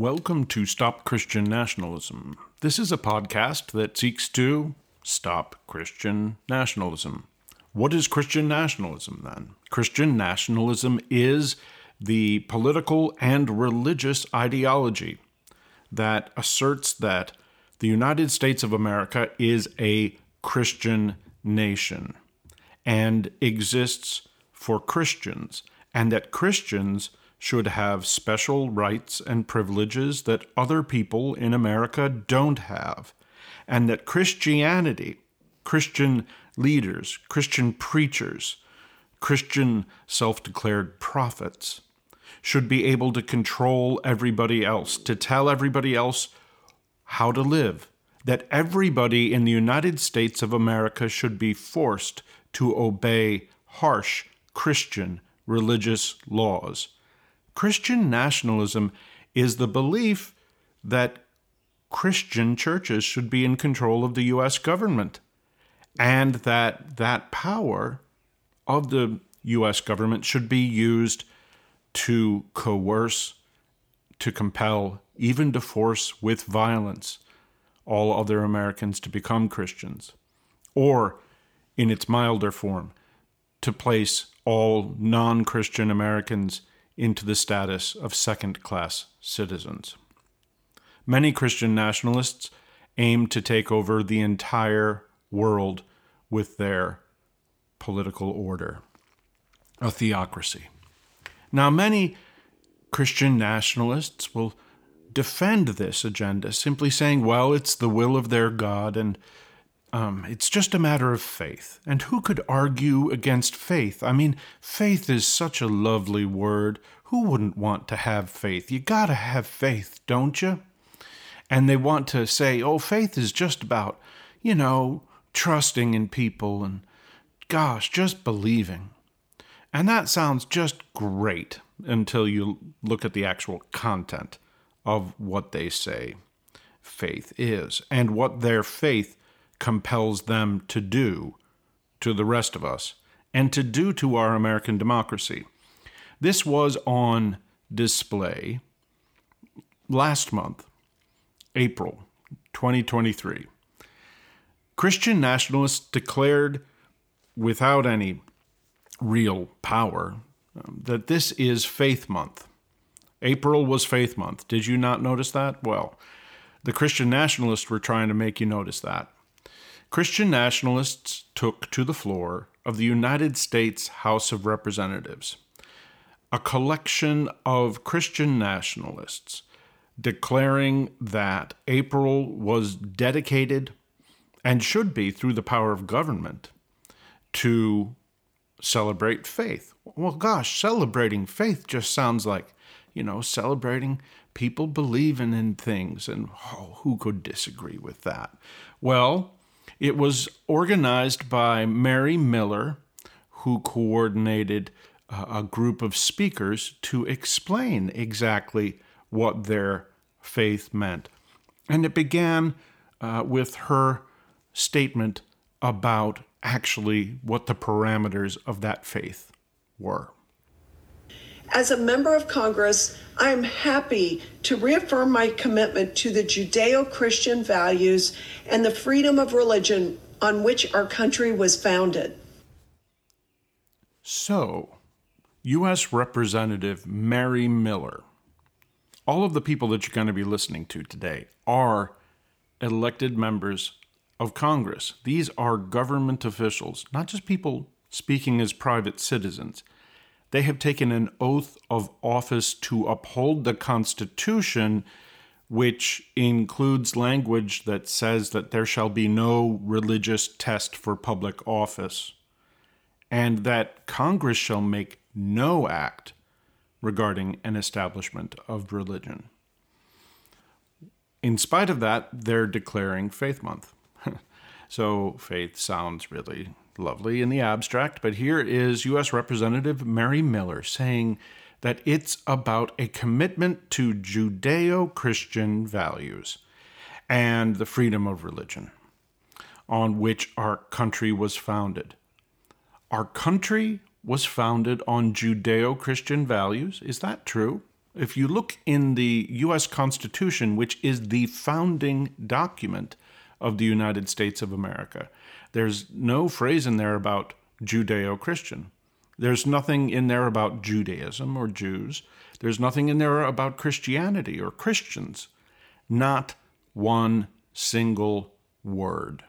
Welcome to Stop Christian Nationalism. This is a podcast that seeks to stop Christian nationalism. What is Christian nationalism then? Christian nationalism is the political and religious ideology that asserts that the United States of America is a Christian nation and exists for Christians, and that Christians should have special rights and privileges that other people in America don't have, and that Christianity, Christian leaders, Christian preachers, Christian self declared prophets, should be able to control everybody else, to tell everybody else how to live, that everybody in the United States of America should be forced to obey harsh Christian religious laws Christian nationalism is the belief that Christian churches should be in control of the U.S. government and that that power of the U.S. government should be used to coerce, to compel, even to force with violence all other Americans to become Christians, or in its milder form, to place all non Christian Americans into the status of second class citizens. Many Christian nationalists aim to take over the entire world with their political order, a theocracy. Now, many Christian nationalists will defend this agenda, simply saying, well, it's the will of their God and um, it's just a matter of faith. And who could argue against faith? I mean, faith is such a lovely word. Who wouldn't want to have faith? You gotta have faith, don't you? And they want to say, oh, faith is just about, you know, trusting in people and, gosh, just believing. And that sounds just great until you look at the actual content of what they say faith is and what their faith compels them to do to the rest of us and to do to our American democracy. This was on display last month, April 2023. Christian nationalists declared without any real power um, that this is Faith Month. April was Faith Month. Did you not notice that? Well, the Christian nationalists were trying to make you notice that. Christian nationalists took to the floor of the United States House of Representatives a collection of Christian nationalists declaring that April was dedicated and should be through the power of government to celebrate faith. Well, gosh, celebrating faith just sounds like, you know, celebrating people believing in things, and oh, who could disagree with that? Well, it was organized by Mary Miller, who coordinated uh, a group of speakers to explain exactly what their faith meant. And it began uh, with her statement about actually what the parameters of that faith were. As a member of Congress, I am happy to reaffirm my commitment to the Judeo Christian values and the freedom of religion on which our country was founded. So, U.S. Representative Mary Miller, all of the people that you're going to be listening to today are elected members of Congress. These are government officials, not just people speaking as private citizens. They have taken an oath of office to uphold the Constitution, which includes language that says that there shall be no religious test for public office, and that Congress shall make no act regarding an establishment of religion. In spite of that, they're declaring Faith Month. so faith sounds really lovely in the abstract, but here is U.S. Representative Mary Miller saying that it's about a commitment to Judeo Christian values and the freedom of religion on which our country was founded. Our country was founded on Judeo Christian values. Is that true? If you look in the U.S. Constitution, which is the founding document of the United States of America, there's no phrase in there about Judeo Christian. There's nothing in there about Judaism or Jews. There's nothing in there about Christianity or Christians. Not one single word.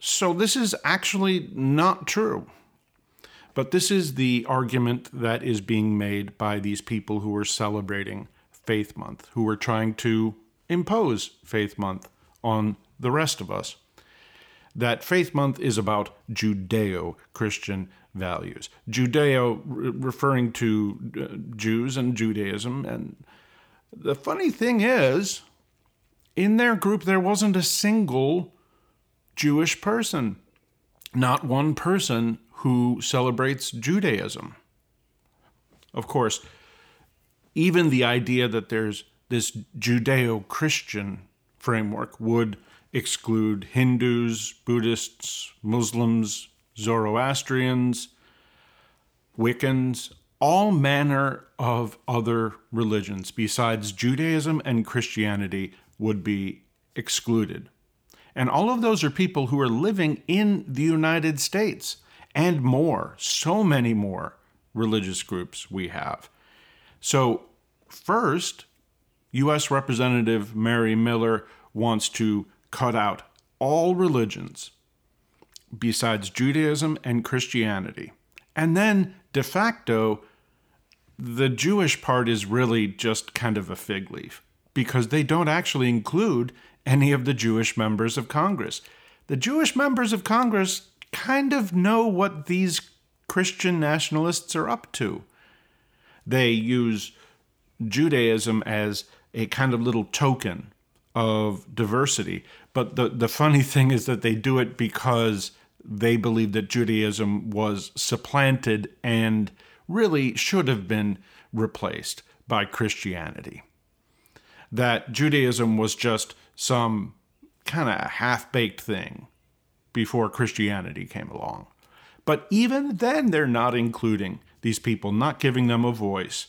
So this is actually not true. But this is the argument that is being made by these people who are celebrating Faith Month, who are trying to impose Faith Month on the rest of us. That Faith Month is about Judeo Christian values. Judeo re- referring to uh, Jews and Judaism. And the funny thing is, in their group, there wasn't a single Jewish person, not one person who celebrates Judaism. Of course, even the idea that there's this Judeo Christian framework would exclude Hindus, Buddhists, Muslims, Zoroastrians, Wiccans, all manner of other religions besides Judaism and Christianity would be excluded. And all of those are people who are living in the United States and more, so many more religious groups we have. So, first, U.S. Representative Mary Miller wants to cut out all religions besides Judaism and Christianity. And then, de facto, the Jewish part is really just kind of a fig leaf because they don't actually include any of the Jewish members of Congress. The Jewish members of Congress kind of know what these Christian nationalists are up to. They use Judaism as a kind of little token of diversity. But the, the funny thing is that they do it because they believe that Judaism was supplanted and really should have been replaced by Christianity. That Judaism was just some kind of half baked thing before Christianity came along. But even then, they're not including these people, not giving them a voice,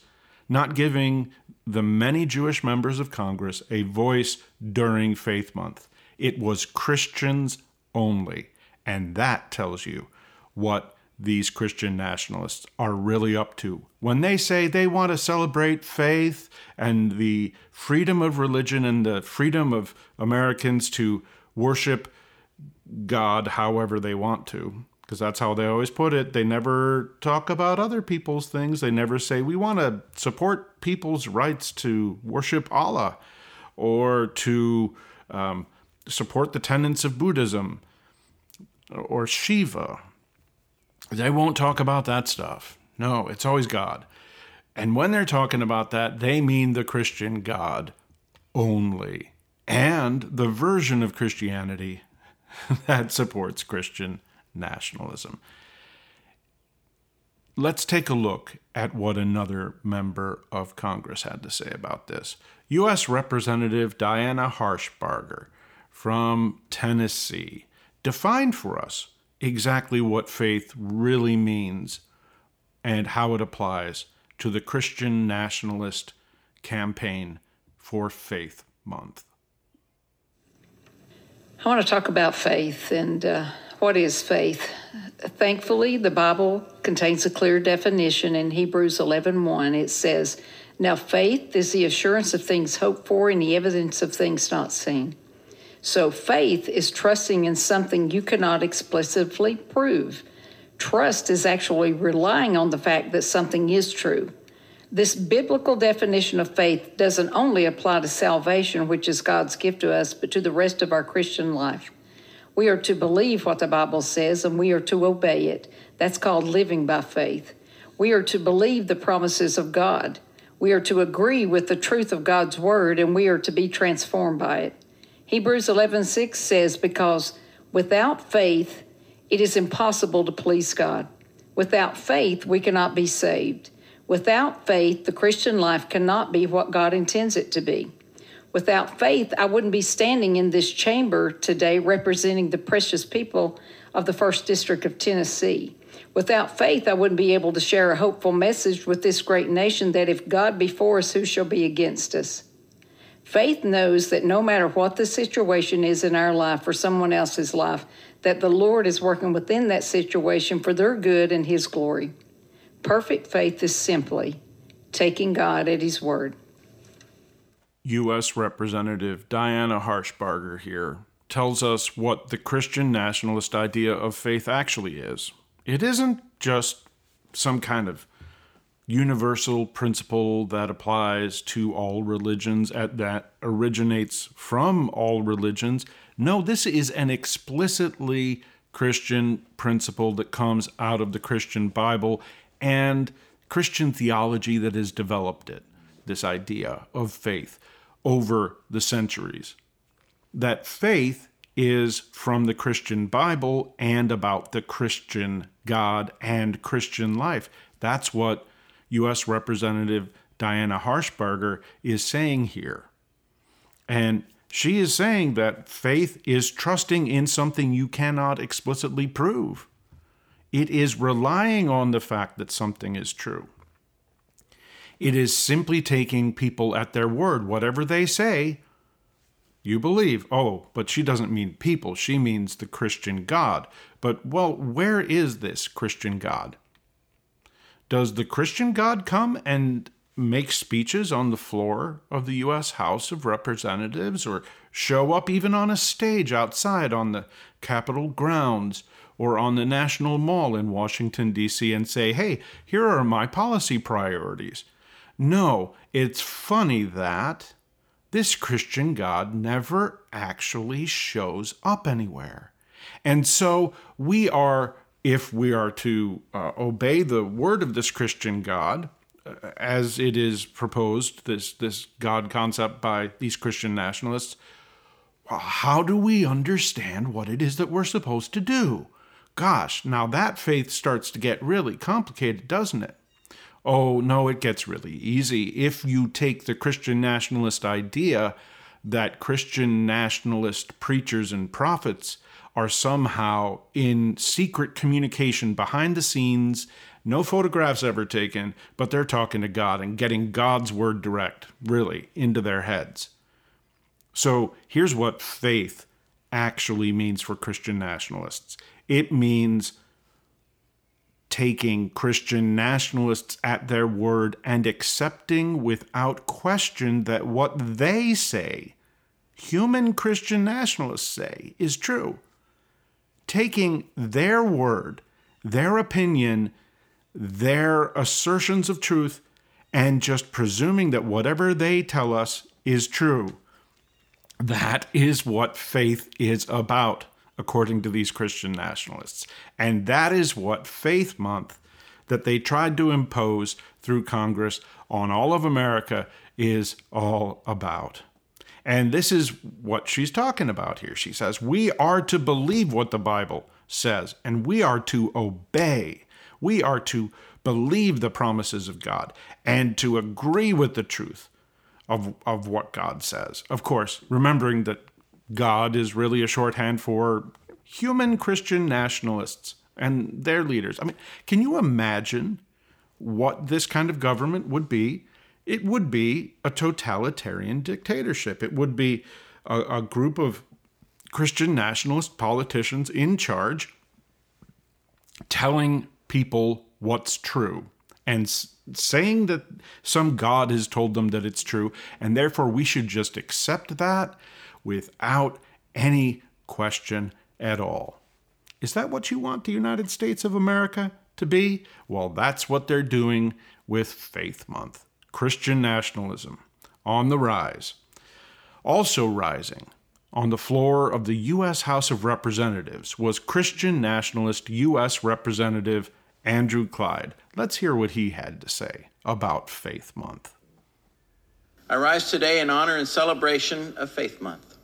not giving the many Jewish members of Congress a voice during Faith Month. It was Christians only. And that tells you what these Christian nationalists are really up to. When they say they want to celebrate faith and the freedom of religion and the freedom of Americans to worship God however they want to, because that's how they always put it. They never talk about other people's things. They never say, we want to support people's rights to worship Allah or to um, support the tenets of Buddhism or Shiva. They won't talk about that stuff. No, it's always God. And when they're talking about that, they mean the Christian God only and the version of Christianity that supports Christian nationalism. Let's take a look at what another member of Congress had to say about this. U.S. Representative Diana Harshbarger from Tennessee defined for us exactly what faith really means and how it applies to the Christian nationalist campaign for Faith Month. I want to talk about faith and uh, what is faith. Thankfully, the Bible contains a clear definition in Hebrews 11:1. 1. It says, "Now faith is the assurance of things hoped for and the evidence of things not seen." So faith is trusting in something you cannot explicitly prove. Trust is actually relying on the fact that something is true. This biblical definition of faith doesn't only apply to salvation, which is God's gift to us, but to the rest of our Christian life. We are to believe what the Bible says and we are to obey it. That's called living by faith. We are to believe the promises of God. We are to agree with the truth of God's word and we are to be transformed by it. Hebrews 11:6 says because without faith it is impossible to please God. Without faith we cannot be saved. Without faith, the Christian life cannot be what God intends it to be. Without faith, I wouldn't be standing in this chamber today representing the precious people of the First District of Tennessee. Without faith, I wouldn't be able to share a hopeful message with this great nation that if God be for us, who shall be against us? Faith knows that no matter what the situation is in our life or someone else's life, that the Lord is working within that situation for their good and His glory. Perfect faith is simply taking God at His word. U.S. Representative Diana Harshbarger here tells us what the Christian nationalist idea of faith actually is. It isn't just some kind of universal principle that applies to all religions, that originates from all religions. No, this is an explicitly Christian principle that comes out of the Christian Bible and Christian theology that has developed it, this idea of faith over the centuries. That faith is from the Christian Bible and about the Christian God and Christian life. That's what U.S. Representative Diana Harshbarger is saying here. And she is saying that faith is trusting in something you cannot explicitly prove. It is relying on the fact that something is true. It is simply taking people at their word. Whatever they say, you believe. Oh, but she doesn't mean people, she means the Christian God. But, well, where is this Christian God? Does the Christian God come and make speeches on the floor of the U.S. House of Representatives or show up even on a stage outside on the Capitol grounds or on the National Mall in Washington, D.C., and say, hey, here are my policy priorities. No, it's funny that this Christian God never actually shows up anywhere. And so we are, if we are to uh, obey the word of this Christian God, uh, as it is proposed, this, this God concept by these Christian nationalists, how do we understand what it is that we're supposed to do? Gosh, now that faith starts to get really complicated, doesn't it? Oh, no, it gets really easy. If you take the Christian nationalist idea that Christian nationalist preachers and prophets are somehow in secret communication behind the scenes, no photographs ever taken, but they're talking to God and getting God's word direct, really, into their heads. So here's what faith actually means for Christian nationalists it means taking Christian nationalists at their word and accepting without question that what they say, human Christian nationalists say, is true. Taking their word, their opinion, their assertions of truth, and just presuming that whatever they tell us is true. That is what faith is about according to these Christian nationalists. And that is what Faith Month, that they tried to impose through Congress on all of America, is all about. And this is what she's talking about here. She says, We are to believe what the Bible says, and we are to obey. We are to believe the promises of God and to agree with the truth of, of what God says. Of course, remembering that God is really a shorthand for human Christian nationalists and their leaders. I mean, can you imagine what this kind of government would be? It would be a totalitarian dictatorship. It would be a, a group of Christian nationalist politicians in charge telling people what's true and saying that some God has told them that it's true, and therefore we should just accept that without any question at all. Is that what you want the United States of America to be? Well, that's what they're doing with Faith Month. Christian nationalism on the rise. Also rising on the floor of the U.S. House of Representatives was Christian nationalist U.S. Representative Andrew Clyde. Let's hear what he had to say about Faith Month. I rise today in honor and celebration of Faith Month.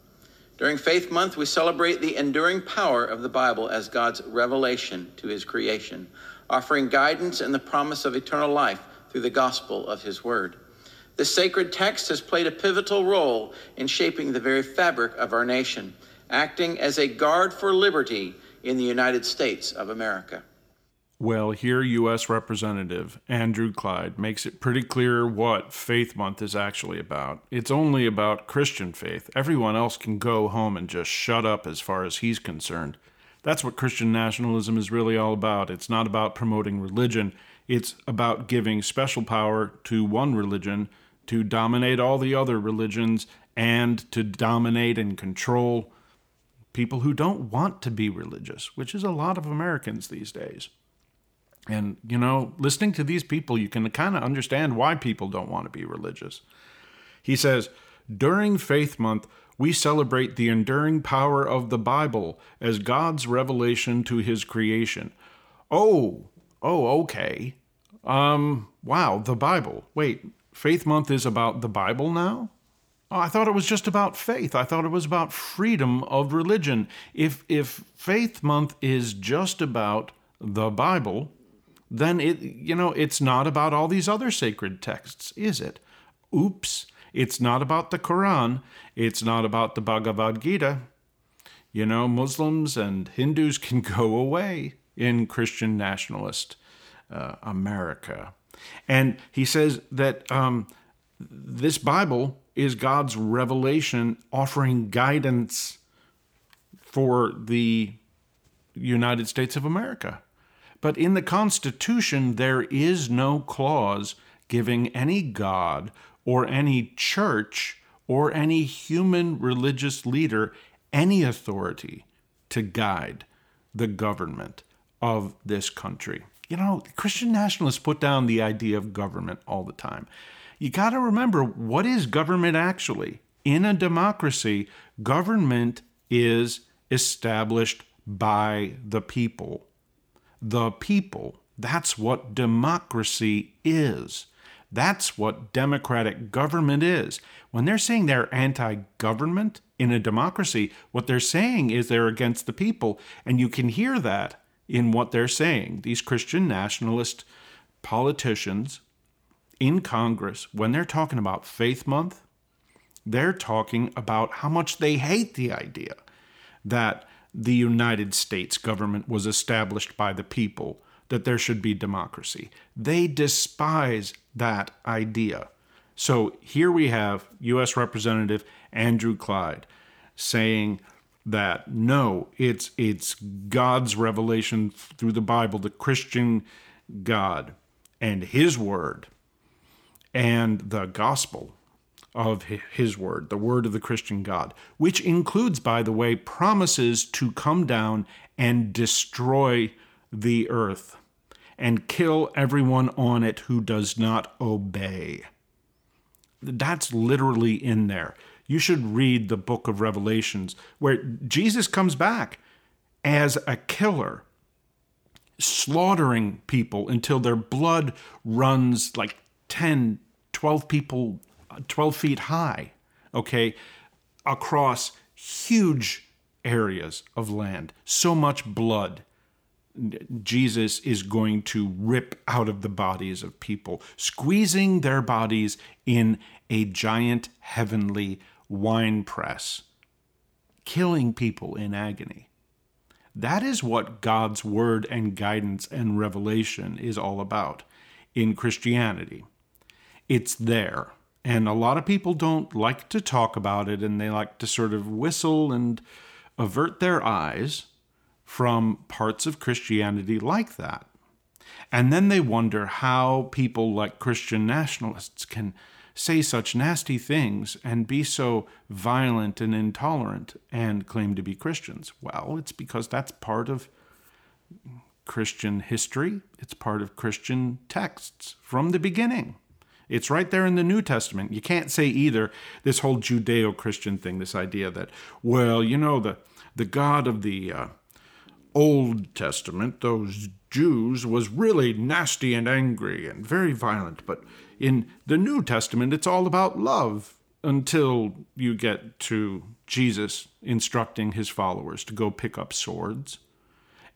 During Faith Month, we celebrate the enduring power of the Bible as God's revelation to his creation, offering guidance and the promise of eternal life through the gospel of his word. This sacred text has played a pivotal role in shaping the very fabric of our nation, acting as a guard for liberty in the United States of America. Well, here, U.S. Representative Andrew Clyde makes it pretty clear what Faith Month is actually about. It's only about Christian faith. Everyone else can go home and just shut up as far as he's concerned. That's what Christian nationalism is really all about. It's not about promoting religion, it's about giving special power to one religion to dominate all the other religions and to dominate and control people who don't want to be religious, which is a lot of Americans these days. And, you know, listening to these people, you can kind of understand why people don't want to be religious. He says, During Faith Month, we celebrate the enduring power of the Bible as God's revelation to his creation. Oh, oh, okay. Um, wow, the Bible. Wait, Faith Month is about the Bible now? Oh, I thought it was just about faith. I thought it was about freedom of religion. If if Faith Month is just about the Bible, then it you know it's not about all these other sacred texts is it oops it's not about the quran it's not about the bhagavad gita you know muslims and hindus can go away in christian nationalist uh, america. And he says that um, this bible is god's revelation offering guidance for the united states of america. But in the Constitution, there is no clause giving any God or any church or any human religious leader any authority to guide the government of this country. You know, Christian nationalists put down the idea of government all the time. You got to remember what is government actually? In a democracy, government is established by the people the people. That's what democracy is. That's what democratic government is. When they're saying they're anti government in a democracy, what they're saying is they're against the people. And you can hear that in what they're saying. These Christian nationalist politicians in Congress, when they're talking about Faith Month, they're talking about how much they hate the idea that the United States government was established by the people, that there should be democracy. They despise that idea. So here we have U.S. Representative Andrew Clyde saying that no, it's it's God's revelation through the Bible, the Christian God and His Word and the gospel of his word, the word of the Christian God, which includes, by the way, promises to come down and destroy the earth and kill everyone on it who does not obey. That's literally in there. You should read the book of Revelations, where Jesus comes back as a killer, slaughtering people until their blood runs like 10, 12 people 12 feet high, okay, across huge areas of land. So much blood. Jesus is going to rip out of the bodies of people, squeezing their bodies in a giant heavenly wine press, killing people in agony. That is what God's word and guidance and revelation is all about in Christianity. It's there. And a lot of people don't like to talk about it and they like to sort of whistle and avert their eyes from parts of Christianity like that. And then they wonder how people like Christian nationalists can say such nasty things and be so violent and intolerant and claim to be Christians. Well, it's because that's part of Christian history, it's part of Christian texts from the beginning. It's right there in the New Testament. You can't say either this whole Judeo Christian thing, this idea that, well, you know, the, the God of the uh, Old Testament, those Jews, was really nasty and angry and very violent. But in the New Testament, it's all about love until you get to Jesus instructing his followers to go pick up swords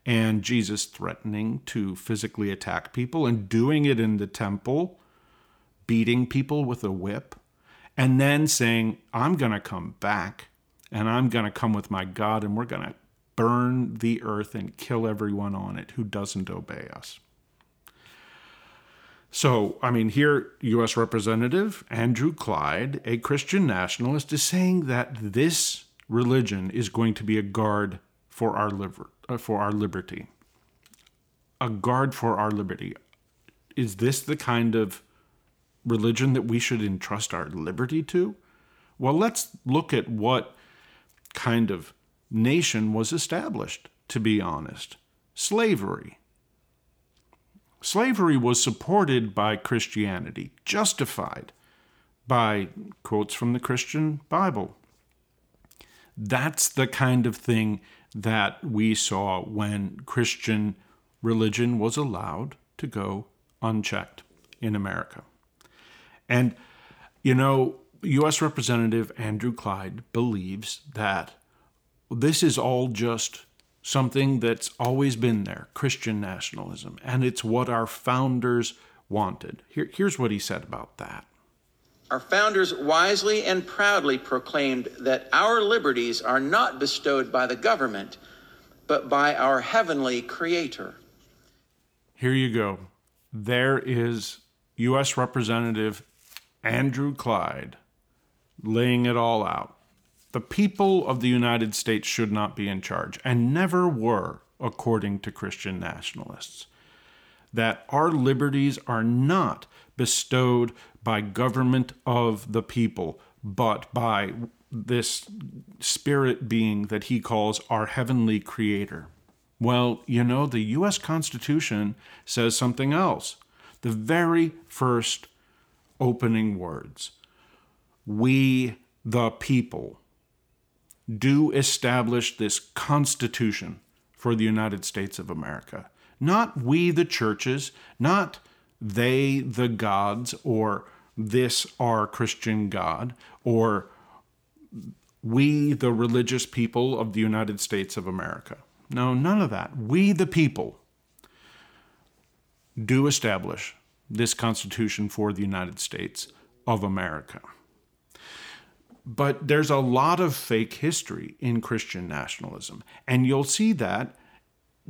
and Jesus threatening to physically attack people and doing it in the temple beating people with a whip, and then saying, I'm going to come back and I'm going to come with my God and we're going to burn the earth and kill everyone on it who doesn't obey us. So, I mean, here, U.S. Representative Andrew Clyde, a Christian nationalist, is saying that this religion is going to be a guard for our, uh, for our liberty. A guard for our liberty. Is this the kind of religion that we should entrust our liberty to? Well, let's look at what kind of nation was established, to be honest. Slavery. Slavery was supported by Christianity, justified by quotes from the Christian Bible. That's the kind of thing that we saw when Christian religion was allowed to go unchecked in America. And, you know, U.S. Representative Andrew Clyde believes that this is all just something that's always been there Christian nationalism, and it's what our founders wanted. Here, here's what he said about that. Our founders wisely and proudly proclaimed that our liberties are not bestowed by the government, but by our heavenly Creator. Here you go. There is U.S. Representative Andrew Clyde laying it all out. The people of the United States should not be in charge, and never were, according to Christian nationalists. That our liberties are not bestowed by government of the people, but by this spirit being that he calls our heavenly creator. Well, you know, the U.S. Constitution says something else. The very first opening words We, the people, do establish this Constitution for the United States of America. Not we, the churches, not they, the gods, or this, our Christian God, or we, the religious people of the United States of America. No, none of that. We, the people, do establish this Constitution for the United States of America. But there's a lot of fake history in Christian nationalism. And you'll see that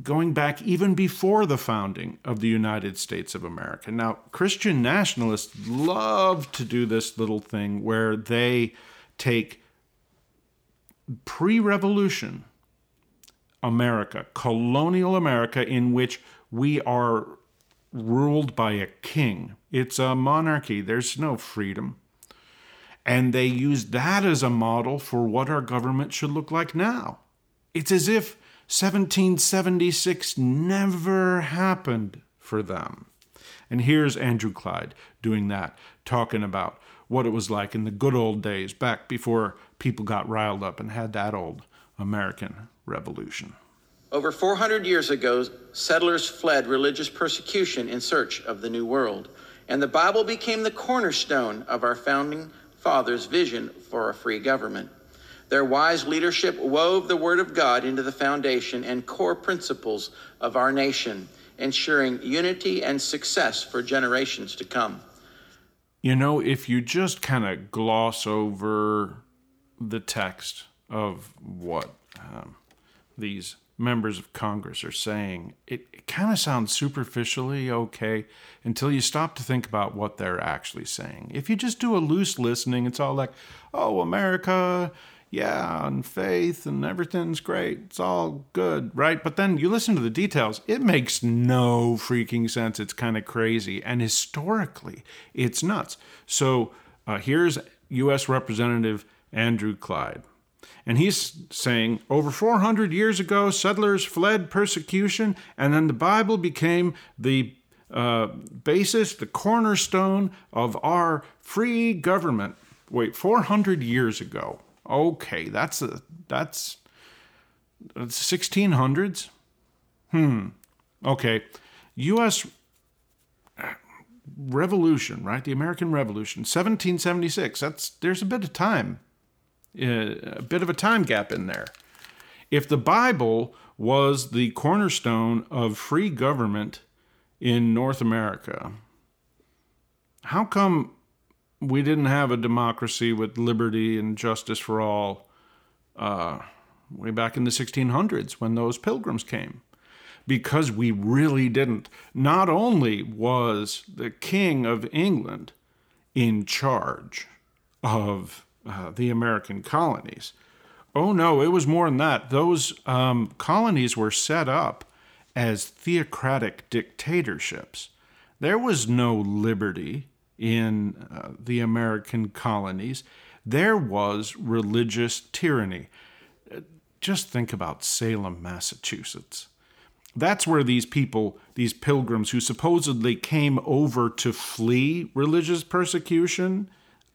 going back even before the founding of the United States of America. Now, Christian nationalists love to do this little thing where they take pre revolution America, colonial America, in which we are ruled by a king. It's a monarchy, there's no freedom. And they use that as a model for what our government should look like now. It's as if 1776 never happened for them. And here's Andrew Clyde doing that, talking about what it was like in the good old days, back before people got riled up and had that old American Revolution. Over 400 years ago, settlers fled religious persecution in search of the New World, and the Bible became the cornerstone of our founding fathers' vision for a free government. Their wise leadership wove the Word of God into the foundation and core principles of our nation, ensuring unity and success for generations to come. You know, if you just kind of gloss over the text of what um, these members of Congress are saying, it, it kind of sounds superficially okay until you stop to think about what they're actually saying. If you just do a loose listening, it's all like, oh, America, yeah, and faith and everything's great. It's all good, right? But then you listen to the details, it makes no freaking sense. It's kind of crazy. And historically, it's nuts. So uh, here's U.S. Representative Andrew Clyde. And he's saying over 400 years ago, settlers fled persecution, and then the Bible became the uh, basis, the cornerstone of our free government. Wait, 400 years ago. Okay, that's a, that's, that's 1600s. Hmm. Okay. U.S. Revolution, right? The American Revolution, 1776. That's there's a bit of time a bit of a time gap in there. If the Bible was the cornerstone of free government in North America, how come we didn't have a democracy with liberty and justice for all uh, way back in the 1600s when those pilgrims came. Because we really didn't. Not only was the King of England in charge of uh, the American colonies, oh no, it was more than that. Those um, colonies were set up as theocratic dictatorships. There was no liberty in uh, the American colonies. There was religious tyranny. Just think about Salem, Massachusetts. That's where these people, these pilgrims who supposedly came over to flee religious persecution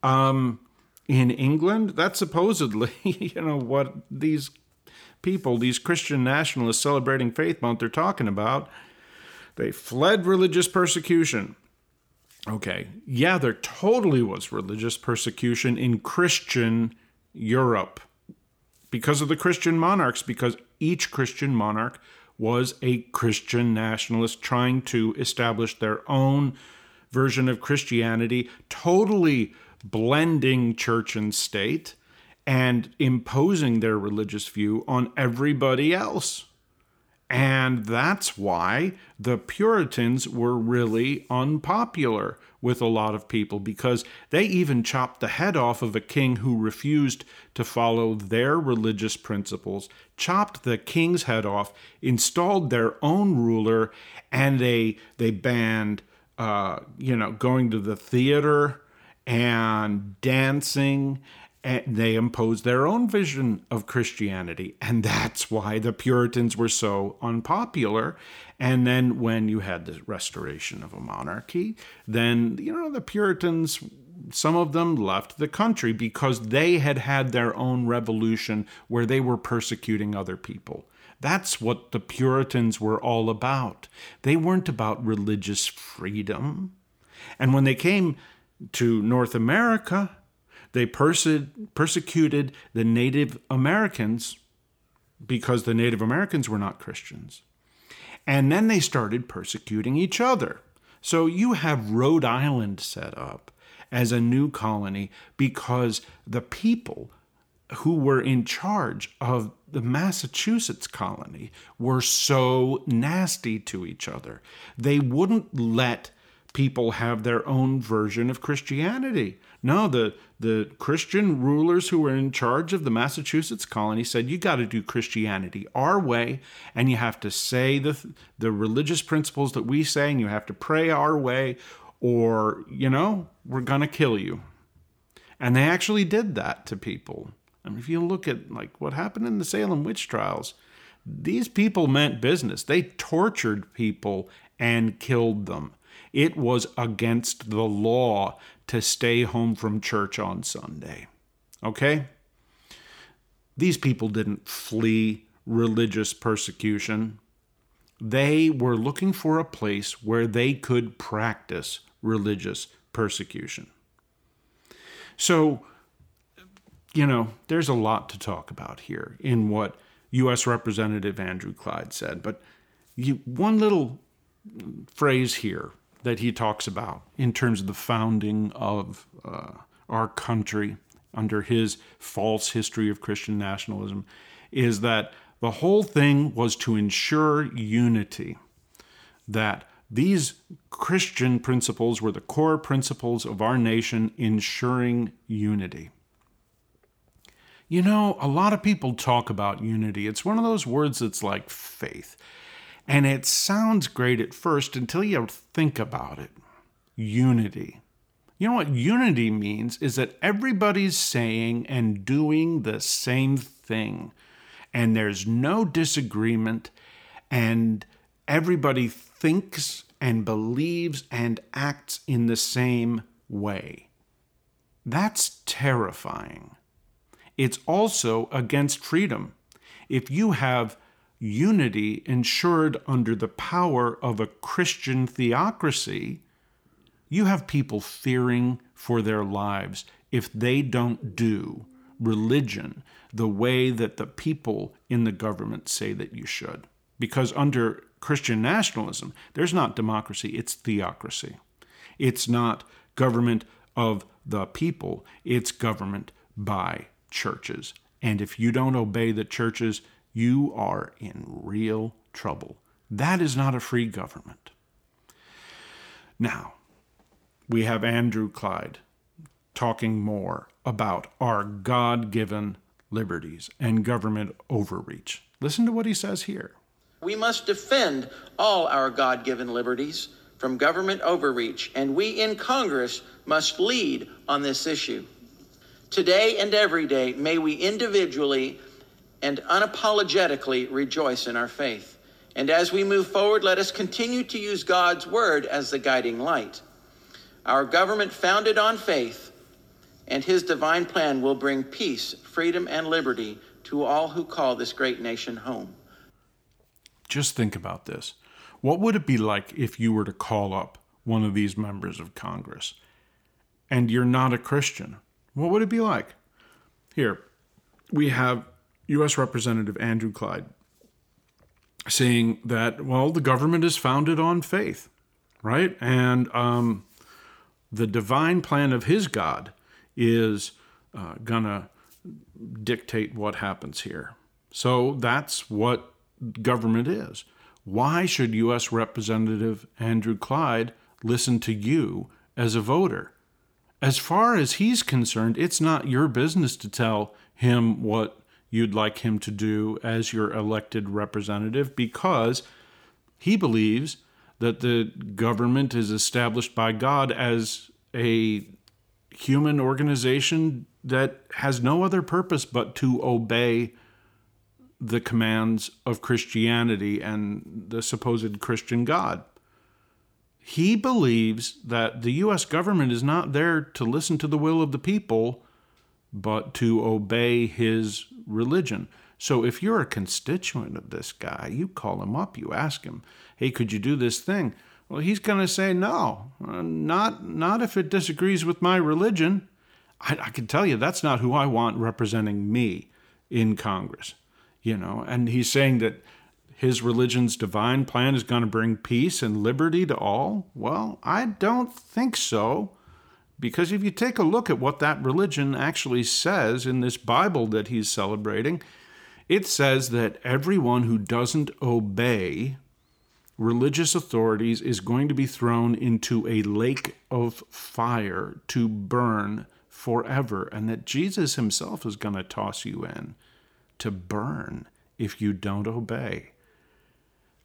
um, in England, that's supposedly, you know, what these people, these Christian nationalists celebrating Faith Month, they're talking about. They fled religious persecution. Okay, yeah, there totally was religious persecution in Christian Europe because of the Christian monarchs, because each Christian monarch was a Christian nationalist trying to establish their own version of Christianity, totally blending church and state and imposing their religious view on everybody else. And that's why the Puritans were really unpopular with a lot of people because they even chopped the head off of a king who refused to follow their religious principles, chopped the king's head off, installed their own ruler, and they they banned uh, you know going to the theater and dancing and they imposed their own vision of Christianity. And that's why the Puritans were so unpopular. And then when you had the restoration of a monarchy, then, you know, the Puritans, some of them left the country because they had had their own revolution where they were persecuting other people. That's what the Puritans were all about. They weren't about religious freedom. And when they came to North America, they perse- persecuted the Native Americans because the Native Americans were not Christians. And then they started persecuting each other. So you have Rhode Island set up as a new colony because the people who were in charge of the Massachusetts colony were so nasty to each other. They wouldn't let people have their own version of Christianity. No, the the Christian rulers who were in charge of the Massachusetts colony said you got to do Christianity our way and you have to say the the religious principles that we say and you have to pray our way or you know we're going to kill you. And they actually did that to people. I mean if you look at like what happened in the Salem witch trials, these people meant business. They tortured people and killed them. It was against the law to stay home from church on Sunday. Okay? These people didn't flee religious persecution. They were looking for a place where they could practice religious persecution. So, you know, there's a lot to talk about here in what U.S. Representative Andrew Clyde said, but you, one little phrase here that he talks about in terms of the founding of uh, our country under his false history of Christian nationalism is that the whole thing was to ensure unity, that these Christian principles were the core principles of our nation, ensuring unity. You know, a lot of people talk about unity. It's one of those words that's like faith. And it sounds great at first until you think about it. Unity. You know what unity means is that everybody's saying and doing the same thing, and there's no disagreement, and everybody thinks and believes and acts in the same way. That's terrifying. It's also against freedom. If you have unity ensured under the power of a Christian theocracy, you have people fearing for their lives if they don't do religion the way that the people in the government say that you should. Because under Christian nationalism, there's not democracy, it's theocracy. It's not government of the people, it's government by churches And if you don't obey the churches, you are in real trouble. That is not a free government. Now, we have Andrew Clyde talking more about our God given liberties and government overreach. Listen to what he says here. We must defend all our God given liberties from government overreach, and we in Congress must lead on this issue. Today and every day, may we individually and unapologetically rejoice in our faith. And as we move forward, let us continue to use God's word as the guiding light. Our government, founded on faith and his divine plan, will bring peace, freedom, and liberty to all who call this great nation home. Just think about this. What would it be like if you were to call up one of these members of Congress and you're not a Christian? What would it be like? Here, we have U.S. Representative Andrew Clyde saying that, well, the government is founded on faith, right? And um, the divine plan of his God is uh, going to dictate what happens here. So that's what government is. Why should U.S. Representative Andrew Clyde listen to you as a voter? As far as he's concerned, it's not your business to tell him what you'd like him to do as your elected representative because he believes that the government is established by God as a human organization that has no other purpose but to obey the commands of Christianity and the supposed Christian God. He believes that the U.S. government is not there to listen to the will of the people, but to obey his religion. So if you're a constituent of this guy, you call him up, you ask him, hey, could you do this thing? Well, he's going to say no, uh, not, not if it disagrees with my religion. I, I can tell you that's not who I want representing me in Congress you know, and he's saying that his religion's divine plan is going to bring peace and liberty to all? Well, I don't think so. Because if you take a look at what that religion actually says in this Bible that he's celebrating, it says that everyone who doesn't obey religious authorities is going to be thrown into a lake of fire to burn forever, and that Jesus himself is going to toss you in to burn if you don't obey.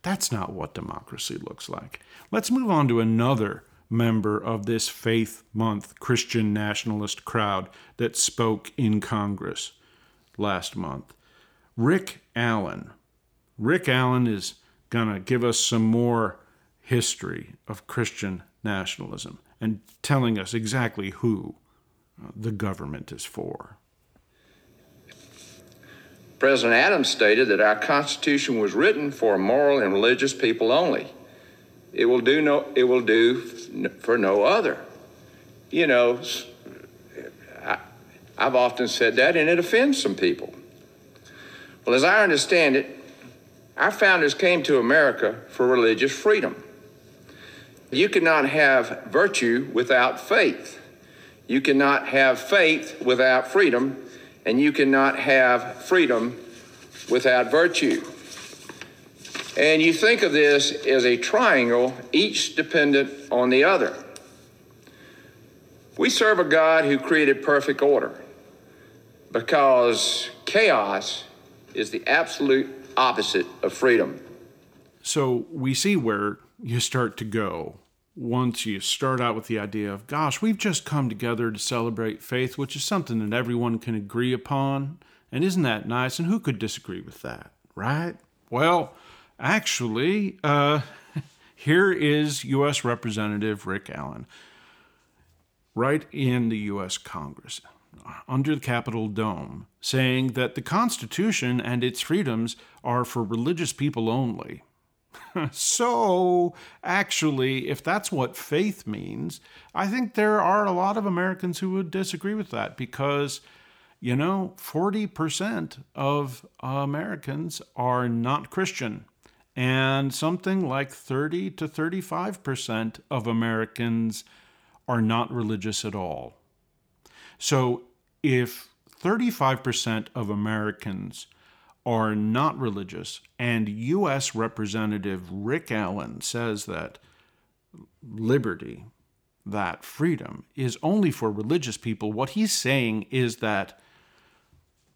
That's not what democracy looks like. Let's move on to another member of this Faith Month Christian nationalist crowd that spoke in Congress last month. Rick Allen. Rick Allen is going to give us some more history of Christian nationalism and telling us exactly who uh, the government is for. President Adams stated that our Constitution was written for moral and religious people only. It will do no, it will do for no other. You know, I, I've often said that, and it offends some people. Well, as I understand it, our founders came to America for religious freedom. You cannot have virtue without faith. You cannot have faith without freedom and you cannot have freedom without virtue. And you think of this as a triangle, each dependent on the other. We serve a God who created perfect order because chaos is the absolute opposite of freedom. So we see where you start to go once you start out with the idea of, gosh, we've just come together to celebrate faith, which is something that everyone can agree upon. And isn't that nice? And who could disagree with that, right? Well, actually, uh, here is U.S. Representative Rick Allen, right in the U.S. Congress, under the Capitol Dome, saying that the Constitution and its freedoms are for religious people only. so, actually, if that's what faith means, I think there are a lot of Americans who would disagree with that because, you know, 40% of Americans are not Christian. And something like 30 to 35% of Americans are not religious at all. So, if 35% of Americans are not religious, and U.S. Representative Rick Allen says that liberty, that freedom, is only for religious people. What he's saying is that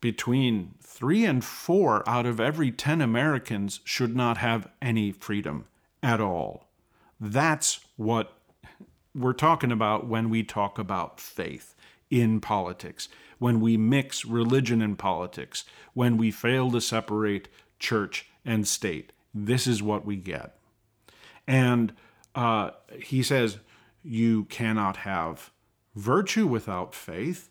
between three and four out of every 10 Americans should not have any freedom at all. That's what we're talking about when we talk about faith in politics, when we mix religion and politics, when we fail to separate church and state. This is what we get. And uh, he says, you cannot have virtue without faith,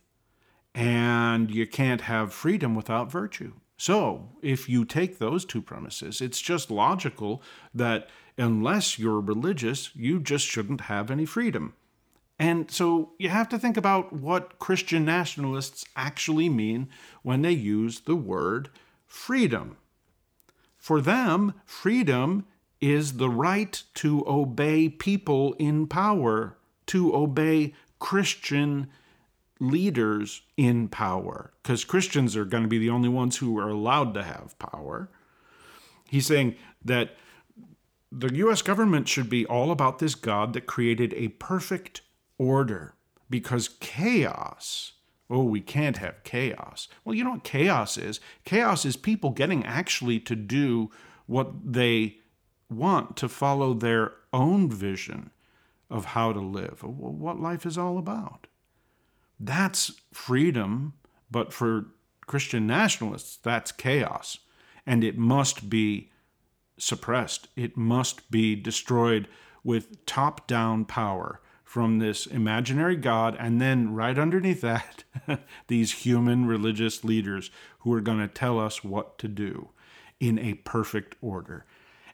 and you can't have freedom without virtue. So, if you take those two premises, it's just logical that unless you're religious, you just shouldn't have any freedom. And so you have to think about what Christian nationalists actually mean when they use the word freedom. For them, freedom is the right to obey people in power, to obey Christian leaders in power, because Christians are going to be the only ones who are allowed to have power. He's saying that the US government should be all about this God that created a perfect order because chaos. Oh, we can't have chaos. Well, you know what chaos is? Chaos is people getting actually to do what they want, to follow their own vision of how to live, what life is all about. That's freedom, but for Christian nationalists, that's chaos. And it must be suppressed, it must be destroyed with top down power from this imaginary God, and then right underneath that, these human religious leaders who are going to tell us what to do in a perfect order.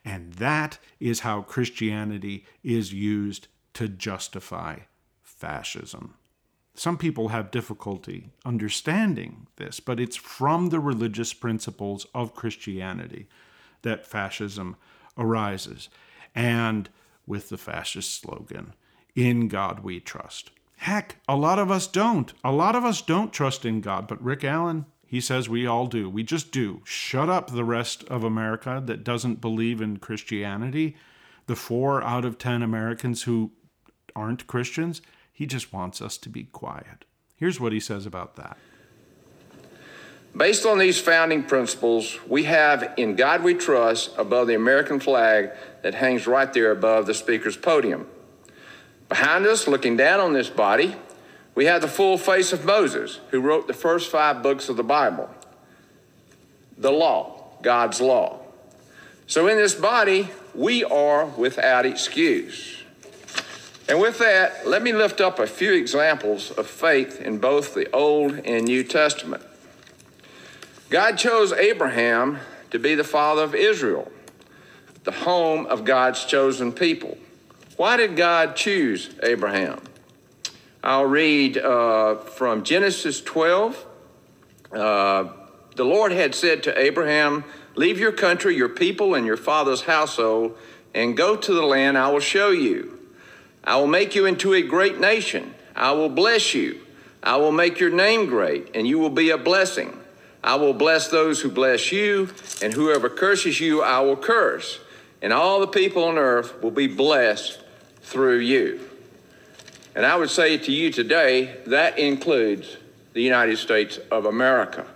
And that is how Christianity is used to justify fascism. Some people have difficulty understanding this, but it's from the religious principles of Christianity that fascism arises. And with the fascist slogan, in God we trust. Heck, a lot of us don't. A lot of us don't trust in God, but Rick Allen, he says we all do. We just do. Shut up the rest of America that doesn't believe in Christianity. The four out of 10 Americans who aren't Christians, he just wants us to be quiet. Here's what he says about that. Based on these founding principles, we have In God We Trust above the American flag that hangs right there above the Speaker's podium. Behind us, looking down on this body, we have the full face of Moses, who wrote the first five books of the Bible the law, God's law. So in this body, we are without excuse. And with that, let me lift up a few examples of faith in both the Old and New Testament. God chose Abraham to be the father of Israel, the home of God's chosen people. Why did God choose Abraham? I'll read uh, from Genesis 12. Uh, the Lord had said to Abraham, Leave your country, your people, and your father's household, and go to the land I will show you. I will make you into a great nation. I will bless you. I will make your name great, and you will be a blessing. I will bless those who bless you, and whoever curses you, I will curse. And all the people on earth will be blessed through you. And I would say to you today, that includes the United States of America.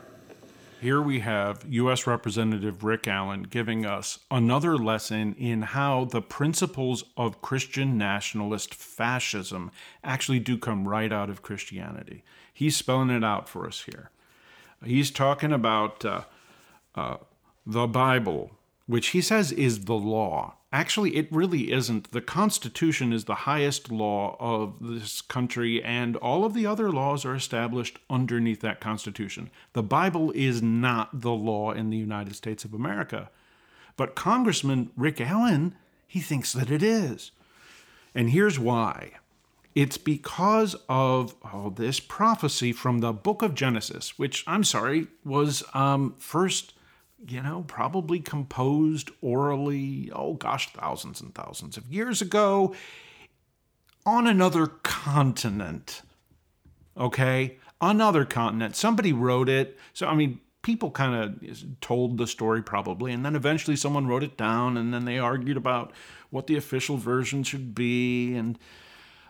Here we have U.S. Representative Rick Allen giving us another lesson in how the principles of Christian nationalist fascism actually do come right out of Christianity. He's spelling it out for us here. He's talking about uh, uh, the Bible, which he says is the law. Actually, it really isn't. The Constitution is the highest law of this country, and all of the other laws are established underneath that Constitution. The Bible is not the law in the United States of America. But Congressman Rick Allen, he thinks that it is. And here's why it's because of oh, this prophecy from the book of Genesis, which I'm sorry, was um, first you know, probably composed orally, oh gosh, thousands and thousands of years ago on another continent. Okay? another continent. Somebody wrote it. So, I mean, people kind of told the story probably, and then eventually someone wrote it down, and then they argued about what the official version should be. And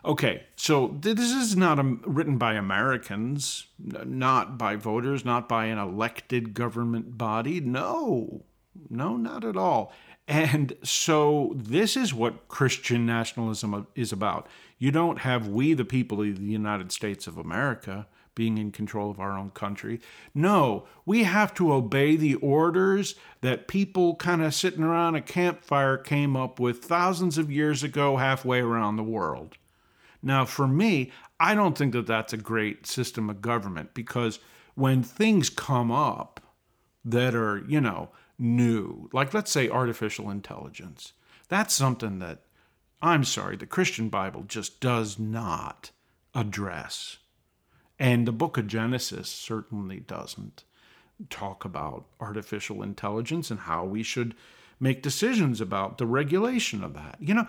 okay, so this is not a, written by Americans, not by voters, not by an elected government body. No, no, not at all. And so this is what Christian nationalism is about. You don't have we, the people of the United States of America, being in control of our own country. No, we have to obey the orders that people kind of sitting around a campfire came up with thousands of years ago, halfway around the world. Now, for me, I don't think that that's a great system of government because when things come up that are, you know, new, like let's say artificial intelligence. That's something that, I'm sorry, the Christian Bible just does not address. And the book of Genesis certainly doesn't talk about artificial intelligence and how we should make decisions about the regulation of that. You know,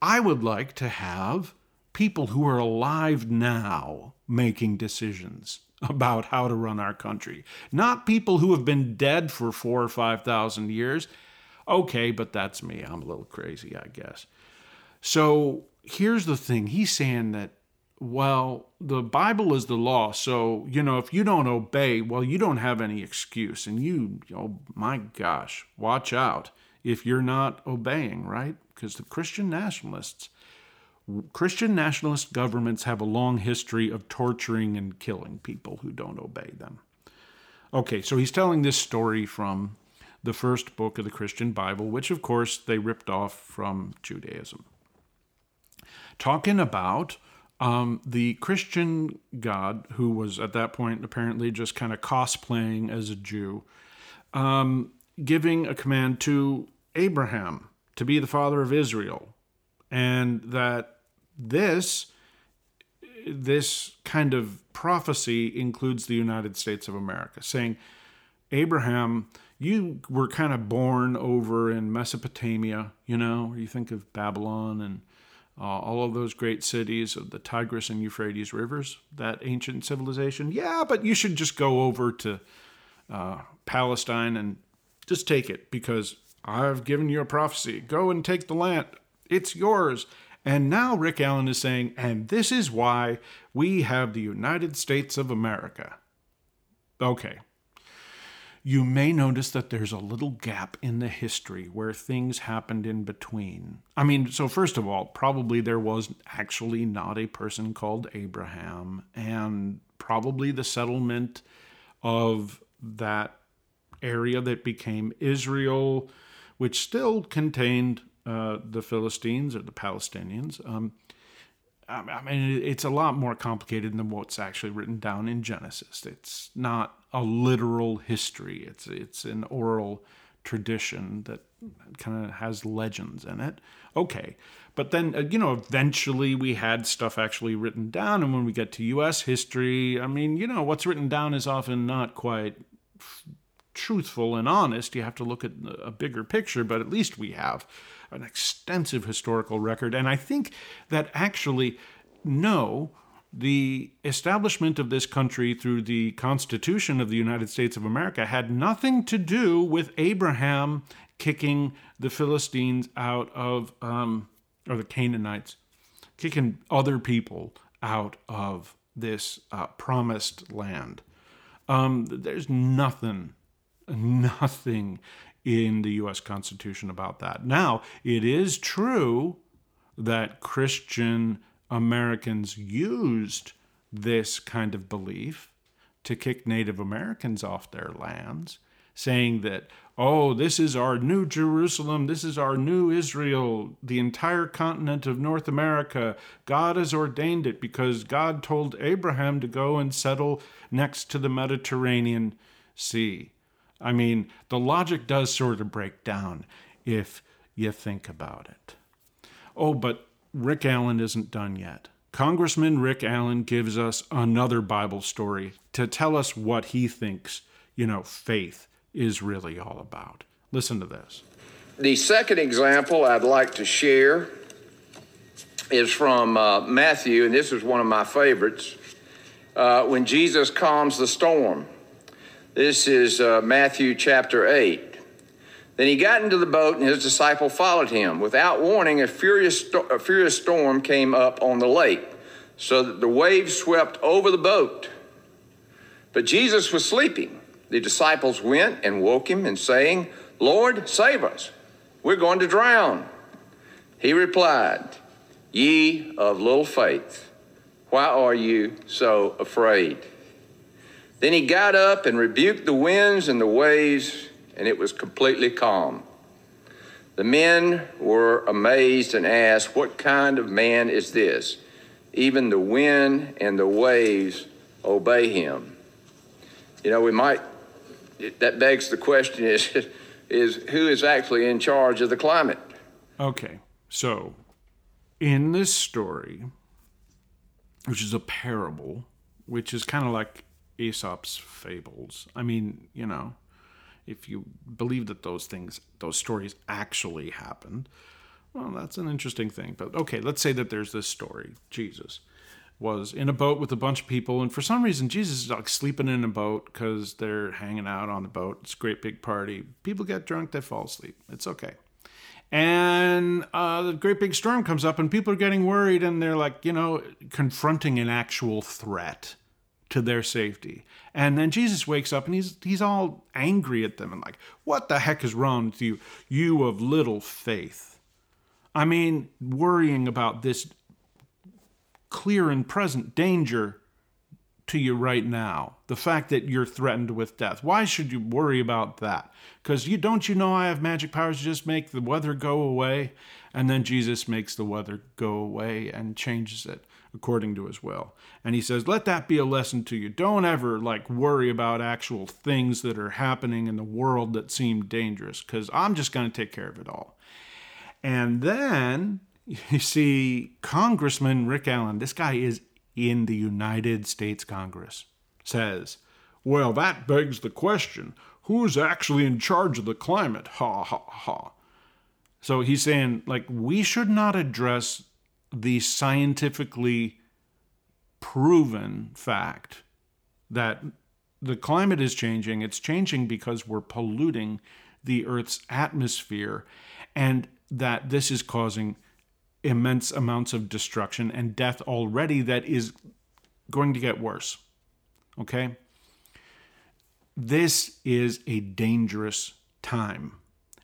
I would like to have people who are alive now making decisions about how to run our country, not people who have been dead for four or five thousand years. Okay, but that's me. I'm a little crazy, I guess. So here's the thing he's saying that, well, the Bible is the law. So, you know, if you don't obey, well, you don't have any excuse. And you, oh my gosh, watch out if you're not obeying, right? Because the Christian nationalists, Christian nationalist governments have a long history of torturing and killing people who don't obey them. Okay, so he's telling this story from the first book of the Christian Bible, which of course they ripped off from Judaism. Talking about um, the Christian God, who was at that point apparently just kind of cosplaying as a Jew, um, giving a command to Abraham to be the father of Israel, and that this this kind of prophecy includes the United States of America, saying, Abraham, you were kind of born over in Mesopotamia, you know, you think of Babylon and uh, all of those great cities of the Tigris and Euphrates rivers, that ancient civilization. Yeah, but you should just go over to uh, Palestine and just take it because I've given you a prophecy. Go and take the land. It's yours. And now Rick Allen is saying, and this is why we have the United States of America. Okay. You may notice that there's a little gap in the history where things happened in between. I mean, so first of all, probably there was actually not a person called Abraham, and probably the settlement of that area that became Israel, which still contained uh, the Philistines or the Palestinians. Um, I mean, it's a lot more complicated than what's actually written down in Genesis. It's not a literal history. It's it's an oral tradition that kind of has legends in it. Okay, but then uh, you know, eventually we had stuff actually written down, and when we get to U.S. history, I mean, you know, what's written down is often not quite truthful and honest. You have to look at a bigger picture, but at least we have an extensive historical record. And I think that actually, no, the establishment of this country through the Constitution of the United States of America had nothing to do with Abraham kicking the Philistines out of, um, or the Canaanites, kicking other people out of this uh, promised land. Um, there's nothing, nothing in the US Constitution about that. Now, it is true that Christian Americans used this kind of belief to kick Native Americans off their lands, saying that, oh, this is our new Jerusalem, this is our new Israel, the entire continent of North America. God has ordained it because God told Abraham to go and settle next to the Mediterranean Sea. I mean, the logic does sort of break down if you think about it. Oh, but Rick Allen isn't done yet. Congressman Rick Allen gives us another Bible story to tell us what he thinks, you know, faith is really all about. Listen to this. The second example I'd like to share is from uh, Matthew, and this is one of my favorites. uh, when Jesus calms the storm. This is uh, Matthew chapter 8. Then he got into the boat, and his disciple followed him. Without warning, a furious, a furious storm came up on the lake, so that the waves swept over the boat. But Jesus was sleeping. The disciples went and woke him, and saying, Lord, save us. We're going to drown. He replied, Ye of little faith, why are you so afraid? Then he got up and rebuked the winds and the waves and it was completely calm. The men were amazed and asked, What kind of man is this? Even the wind and the waves obey him. You know, we might, that begs the question is, is who is actually in charge of the climate? Okay, so in this story, which is a parable, which is kind of like Aesop's fables. I mean, you know, if you believe that those things, those stories actually happened, well, that's an interesting thing. But okay, let's say that there's this story. Jesus was in a boat with a bunch of people, and for some reason, Jesus is like sleeping in a boat because they're hanging out on the boat. It's a great big party. People get drunk, they fall asleep. It's okay. And uh, the great big storm comes up, and people are getting worried, and they're like, you know, confronting an actual threat to their safety. And then Jesus wakes up and he's he's all angry at them and like, "What the heck is wrong with you, you of little faith?" I mean, worrying about this clear and present danger to you right now. The fact that you're threatened with death. Why should you worry about that? Cuz you don't you know I have magic powers to just make the weather go away? And then Jesus makes the weather go away and changes it according to his will. And he says, let that be a lesson to you. Don't ever like worry about actual things that are happening in the world that seem dangerous because I'm just going to take care of it all. And then you see Congressman Rick Allen, this guy is in the United States Congress, says, well, that begs the question who's actually in charge of the climate? Ha ha ha. So he's saying, like, we should not address the scientifically proven fact that the climate is changing. It's changing because we're polluting the Earth's atmosphere, and that this is causing immense amounts of destruction and death already that is going to get worse. Okay? This is a dangerous time.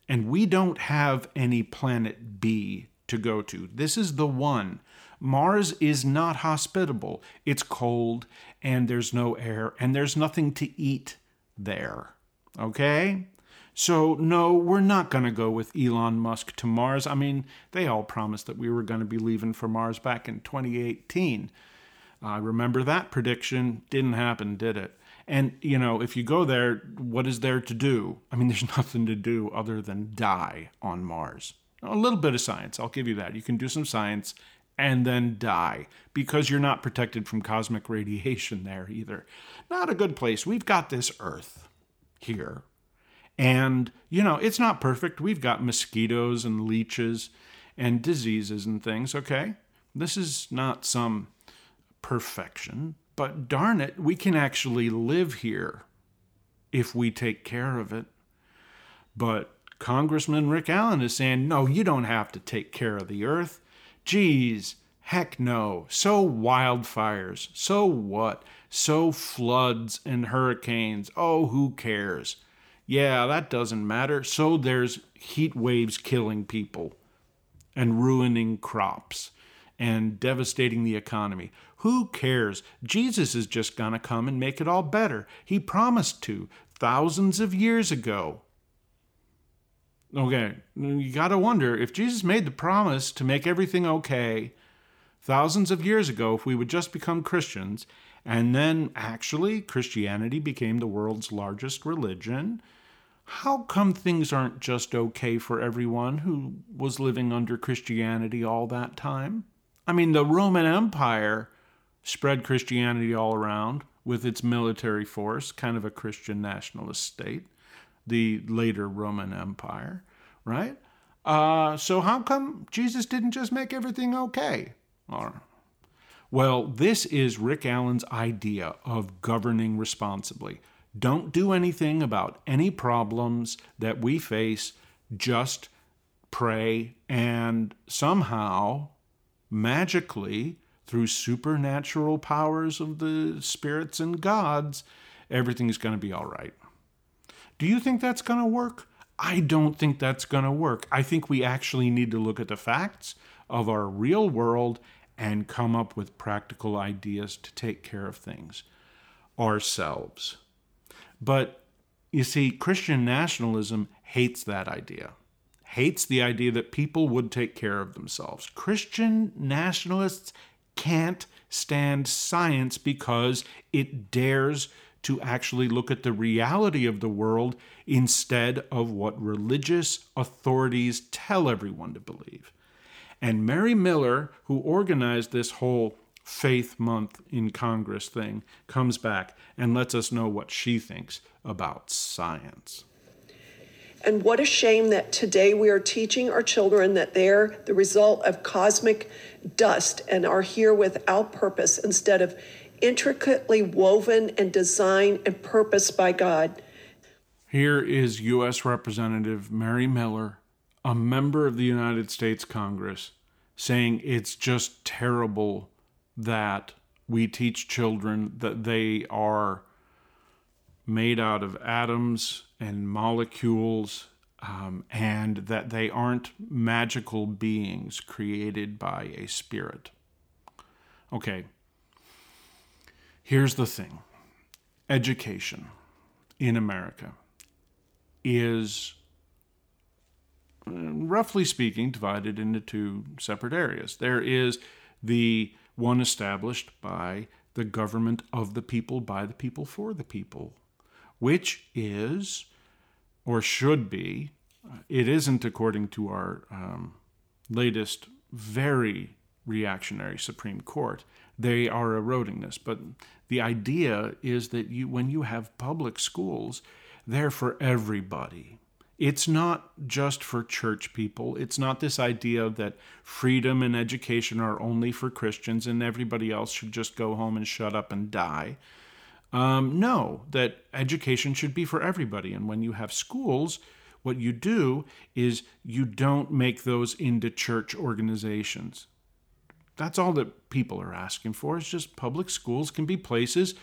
And we don't have any planet B to go to. This is the one. Mars is not hospitable. It's cold and there's no air and there's nothing to eat there. Okay? So, no, we're not going to go with Elon Musk to Mars. I mean, they all promised that we were going to be leaving for Mars back in 2018. I remember that prediction. Didn't happen, did it? And, you know, if you go there, what is there to do? I mean, there's nothing to do other than die on Mars. A little bit of science, I'll give you that. You can do some science and then die because you're not protected from cosmic radiation there either. Not a good place. We've got this Earth here. And, you know, it's not perfect. We've got mosquitoes and leeches and diseases and things, okay? This is not some perfection, but darn it, we can actually live here if we take care of it. But Congressman Rick Allen is saying, no, you don't have to take care of the earth. Geez, heck no. So wildfires. So what? So floods and hurricanes. Oh, who cares? Yeah, that doesn't matter. So there's heat waves killing people and ruining crops and devastating the economy. Who cares? Jesus is just going to come and make it all better. He promised to thousands of years ago. Okay, you got to wonder if Jesus made the promise to make everything okay thousands of years ago, if we would just become Christians, and then actually Christianity became the world's largest religion, how come things aren't just okay for everyone who was living under Christianity all that time? I mean, the Roman Empire spread Christianity all around with its military force, kind of a Christian nationalist state the later Roman Empire, right? Uh, so how come Jesus didn't just make everything okay? Or, Well, this is Rick Allen's idea of governing responsibly. Don't do anything about any problems that we face, just pray and somehow, magically, through supernatural powers of the spirits and gods, everything's going to be all right. Do you think that's going to work? I don't think that's going to work. I think we actually need to look at the facts of our real world and come up with practical ideas to take care of things ourselves. But you see, Christian nationalism hates that idea, hates the idea that people would take care of themselves. Christian nationalists can't stand science because it dares to actually look at the reality of the world instead of what religious authorities tell everyone to believe. And Mary Miller, who organized this whole Faith Month in Congress thing, comes back and lets us know what she thinks about science. And what a shame that today we are teaching our children that they're the result of cosmic dust and are here without purpose instead of intricately woven and designed and purposed by God. Here is U.S. Representative Mary Miller a member of the United States Congress saying it's just terrible that we teach children that they are made out of atoms and molecules um, and that they aren't magical beings created by a spirit. Okay, here's the thing education in America is roughly speaking, divided into two separate areas. There is the one established by the government of the people, by the people, for the people, which is, or should be, it isn't according to our um, latest very reactionary Supreme Court. They are eroding this. But the idea is that you, when you have public schools, they're for everybody it's not just for church people. It's not this idea that freedom and education are only for Christians and everybody else should just go home and shut up and die. Um, no, that education should be for everybody. And when you have schools, what you do is you don't make those into church organizations. That's all that people are asking for. Is just public schools can be places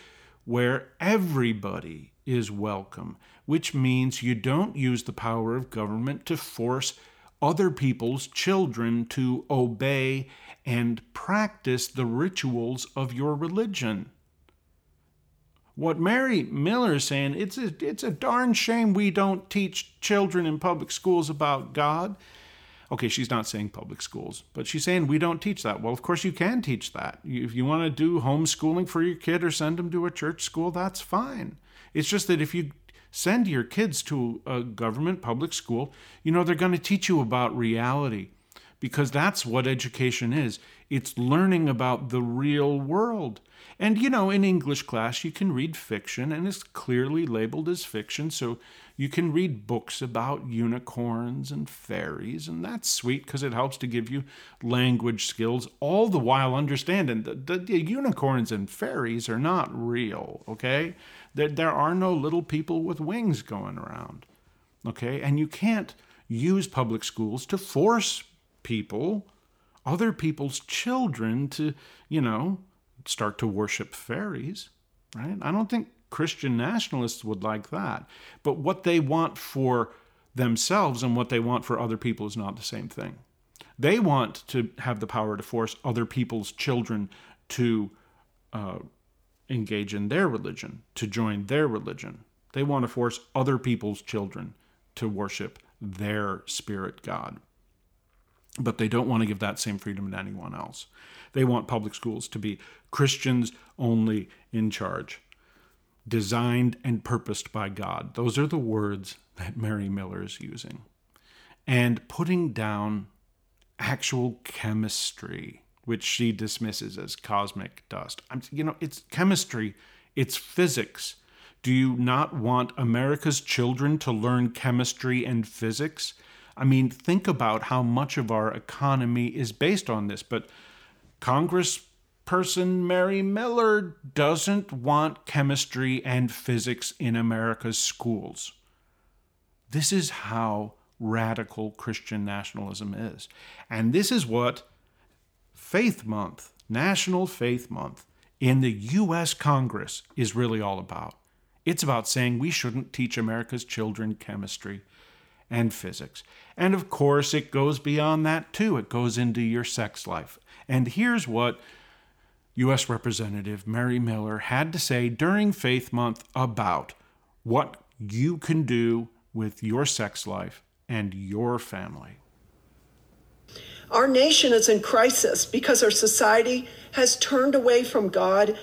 where everybody is welcome, which means you don't use the power of government to force other people's children to obey and practice the rituals of your religion. What Mary Miller is saying, it's a, it's a darn shame we don't teach children in public schools about God. Okay, she's not saying public schools, but she's saying we don't teach that. Well, of course, you can teach that. If you want to do homeschooling for your kid or send them to a church school, that's fine. It's just that if you send your kids to a government public school, you know, they're going to teach you about reality because that's what education is. It's learning about the real world. And, you know, in English class, you can read fiction and it's clearly labeled as fiction. So you can read books about unicorns and fairies, and that's sweet because it helps to give you language skills, all the while understanding that the, the unicorns and fairies are not real, okay? There, there are no little people with wings going around, okay? And you can't use public schools to force people, other people's children, to, you know, start to worship fairies, right? I don't think Christian nationalists would like that. But what they want for themselves and what they want for other people is not the same thing. They want to have the power to force other people's children to uh, engage in their religion, to join their religion. They want to force other people's children to worship their spirit God. But they don't want to give that same freedom to anyone else. They want public schools to be Christians only in charge designed and purposed by God. Those are the words that Mary Miller is using. And putting down actual chemistry, which she dismisses as cosmic dust. I'm, you know, it's chemistry, it's physics. Do you not want America's children to learn chemistry and physics? I mean, think about how much of our economy is based on this. But Congressperson Mary Miller, doesn't want chemistry and physics in America's schools. This is how radical Christian nationalism is. And this is what Faith Month, National Faith Month, in the U.S. Congress is really all about. It's about saying we shouldn't teach America's children chemistry and physics. And of course, it goes beyond that too. It goes into your sex life. And here's what U.S. Representative Mary Miller had to say during Faith Month about what you can do with your sex life and your family. Our nation is in crisis because our society has turned away from God.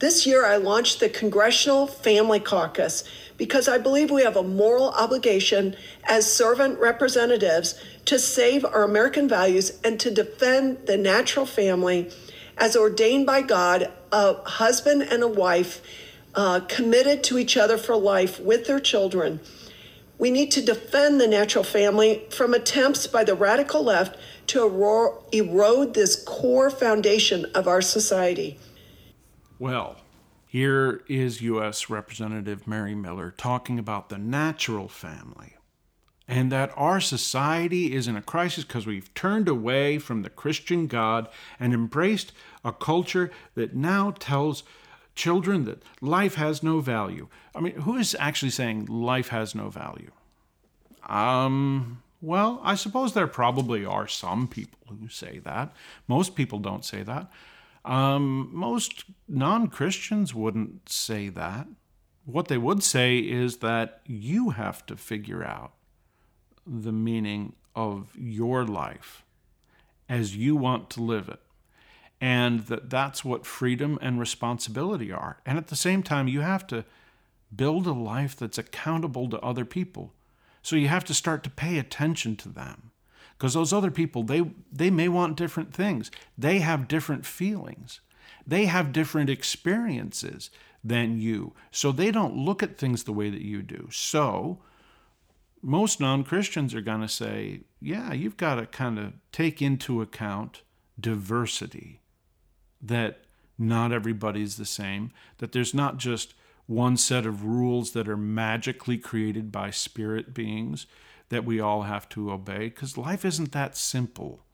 This year, I launched the Congressional Family Caucus because I believe we have a moral obligation as servant representatives to save our American values and to defend the natural family as ordained by God, a husband and a wife uh, committed to each other for life with their children. We need to defend the natural family from attempts by the radical left to erode this core foundation of our society. Well, here is U.S. Representative Mary Miller talking about the natural family and that our society is in a crisis because we've turned away from the Christian God and embraced a culture that now tells children that life has no value. I mean, who is actually saying life has no value? Um, well, I suppose there probably are some people who say that. Most people don't say that. Um, most non Christians wouldn't say that. What they would say is that you have to figure out the meaning of your life as you want to live it. And that that's what freedom and responsibility are. And at the same time, you have to build a life that's accountable to other people so you have to start to pay attention to them. Because those other people, they, they may want different things. They have different feelings. They have different experiences than you. So they don't look at things the way that you do. So most non Christians are going to say, yeah, you've got to kind of take into account diversity, that not everybody's the same, that there's not just one set of rules that are magically created by spirit beings that we all have to obey because life isn't that simple.